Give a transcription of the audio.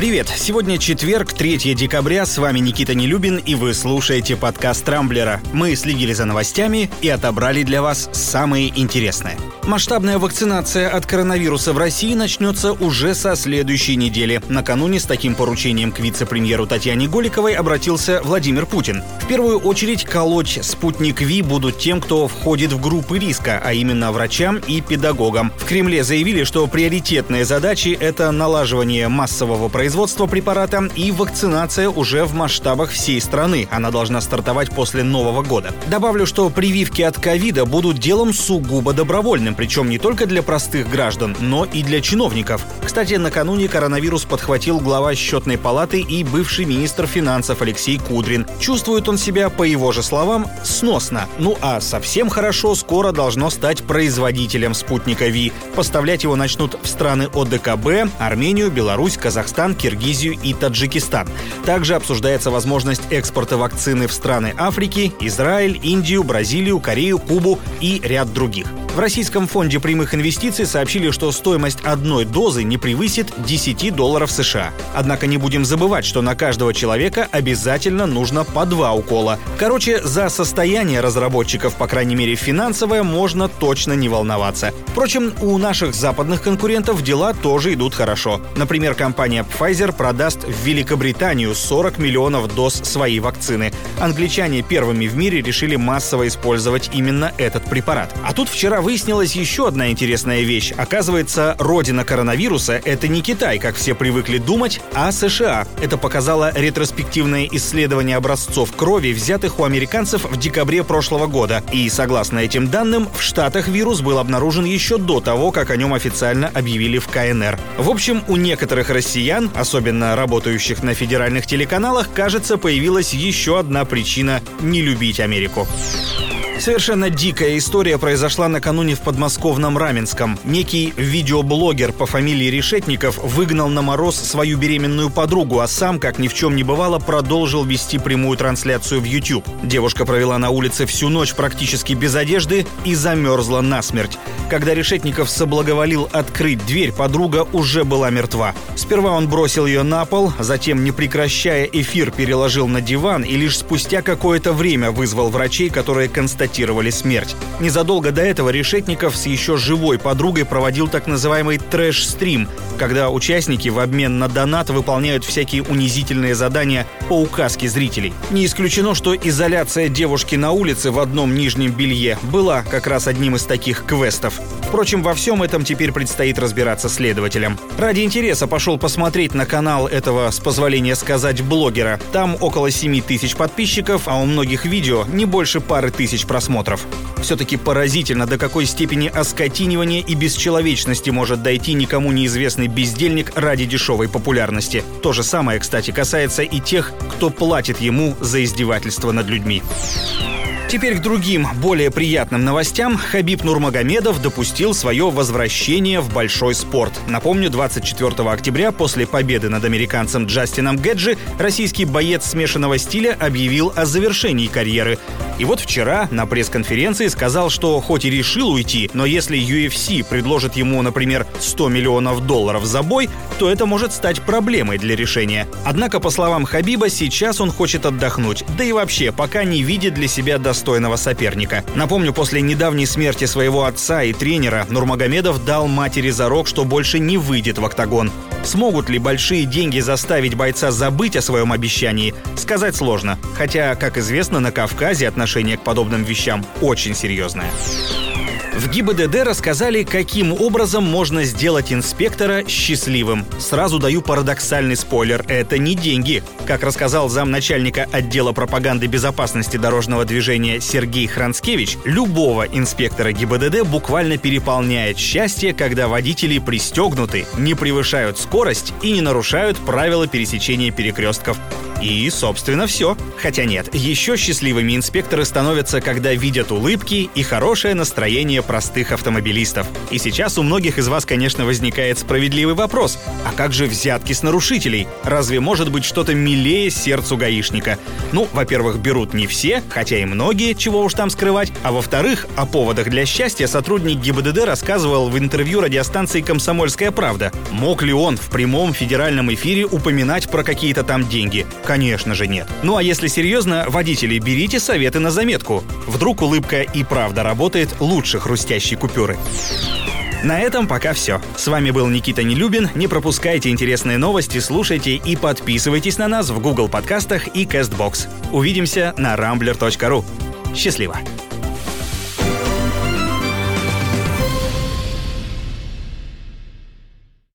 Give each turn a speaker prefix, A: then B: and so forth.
A: Привет! Сегодня четверг, 3 декабря. С вами Никита Нелюбин, и вы слушаете подкаст Трамблера. Мы следили за новостями и отобрали для вас самые интересные. Масштабная вакцинация от коронавируса в России начнется уже со следующей недели. Накануне с таким поручением к вице-премьеру Татьяне Голиковой обратился Владимир Путин. В первую очередь колоть спутник Ви будут тем, кто входит в группы риска, а именно врачам и педагогам. В Кремле заявили, что приоритетные задачи — это налаживание массового производства препарата и вакцинация уже в масштабах всей страны. Она должна стартовать после Нового года. Добавлю, что прививки от ковида будут делом сугубо добровольным, причем не только для простых граждан, но и для чиновников. Кстати, накануне коронавирус подхватил глава счетной палаты и бывший министр финансов Алексей Кудрин. Чувствует он себя, по его же словам, сносно. Ну а совсем хорошо скоро должно стать производителем спутника Ви. Поставлять его начнут в страны ОДКБ, Армению, Беларусь, Казахстан, Киргизию и Таджикистан. Также обсуждается возможность экспорта вакцины в страны Африки, Израиль, Индию, Бразилию, Корею, Кубу и ряд других. В Российском фонде прямых инвестиций сообщили, что стоимость одной дозы не превысит 10 долларов США. Однако не будем забывать, что на каждого человека обязательно нужно по два укола. Короче, за состояние разработчиков, по крайней мере финансовое, можно точно не волноваться. Впрочем, у наших западных конкурентов дела тоже идут хорошо. Например, компания Pfizer продаст в Великобританию 40 миллионов доз своей вакцины. Англичане первыми в мире решили массово использовать именно этот препарат. А тут вчера выяснилась еще одна интересная вещь. Оказывается, родина коронавируса — это не Китай, как все привыкли думать, а США. Это показало ретроспективное исследование образцов крови, взятых у американцев в декабре прошлого года. И, согласно этим данным, в Штатах вирус был обнаружен еще до того, как о нем официально объявили в КНР. В общем, у некоторых россиян, особенно работающих на федеральных телеканалах, кажется, появилась еще одна причина не любить Америку. Совершенно дикая история произошла накануне в подмосковном Раменском. Некий видеоблогер по фамилии Решетников выгнал на мороз свою беременную подругу, а сам, как ни в чем не бывало, продолжил вести прямую трансляцию в YouTube. Девушка провела на улице всю ночь практически без одежды и замерзла насмерть. Когда Решетников соблаговолил открыть дверь, подруга уже была мертва. Сперва он бросил ее на пол, затем, не прекращая эфир, переложил на диван и лишь спустя какое-то время вызвал врачей, которые констатировали констатировали смерть. Незадолго до этого Решетников с еще живой подругой проводил так называемый трэш-стрим, когда участники в обмен на донат выполняют всякие унизительные задания по указке зрителей. Не исключено, что изоляция девушки на улице в одном нижнем белье была как раз одним из таких квестов. Впрочем, во всем этом теперь предстоит разбираться следователям. Ради интереса пошел посмотреть на канал этого, с позволения сказать, блогера. Там около 7 тысяч подписчиков, а у многих видео не больше пары тысяч просмотров. Все-таки поразительно, до какой степени оскотинивания и бесчеловечности может дойти никому неизвестный бездельник ради дешевой популярности. То же самое, кстати, касается и тех, кто платит ему за издевательство над людьми. Теперь к другим, более приятным новостям. Хабиб Нурмагомедов допустил свое возвращение в большой спорт. Напомню, 24 октября после победы над американцем Джастином Геджи российский боец смешанного стиля объявил о завершении карьеры. И вот вчера на пресс-конференции сказал, что хоть и решил уйти, но если UFC предложит ему, например, 100 миллионов долларов за бой, то это может стать проблемой для решения. Однако, по словам Хабиба, сейчас он хочет отдохнуть, да и вообще пока не видит для себя достойного соперника. Напомню, после недавней смерти своего отца и тренера Нурмагомедов дал матери зарок, что больше не выйдет в октагон. Смогут ли большие деньги заставить бойца забыть о своем обещании, сказать сложно. Хотя, как известно, на Кавказе отношение к подобным вещам очень серьезное. В ГИБДД рассказали, каким образом можно сделать инспектора счастливым. Сразу даю парадоксальный спойлер – это не деньги. Как рассказал замначальника отдела пропаганды безопасности дорожного движения Сергей Хранскевич, любого инспектора ГИБДД буквально переполняет счастье, когда водители пристегнуты, не превышают скорость и не нарушают правила пересечения перекрестков. И, собственно, все. Хотя нет, еще счастливыми инспекторы становятся, когда видят улыбки и хорошее настроение простых автомобилистов. И сейчас у многих из вас, конечно, возникает справедливый вопрос. А как же взятки с нарушителей? Разве может быть что-то милее сердцу гаишника? Ну, во-первых, берут не все, хотя и многие, чего уж там скрывать. А во-вторых, о поводах для счастья сотрудник ГИБДД рассказывал в интервью радиостанции «Комсомольская правда». Мог ли он в прямом федеральном эфире упоминать про какие-то там деньги? Конечно же нет. Ну а если серьезно, водители, берите советы на заметку. Вдруг улыбка и правда работает лучше хрустящей купюры. На этом пока все. С вами был Никита Нелюбин. Не пропускайте интересные новости, слушайте и подписывайтесь на нас в Google подкастах и CastBox. Увидимся на rambler.ru. Счастливо!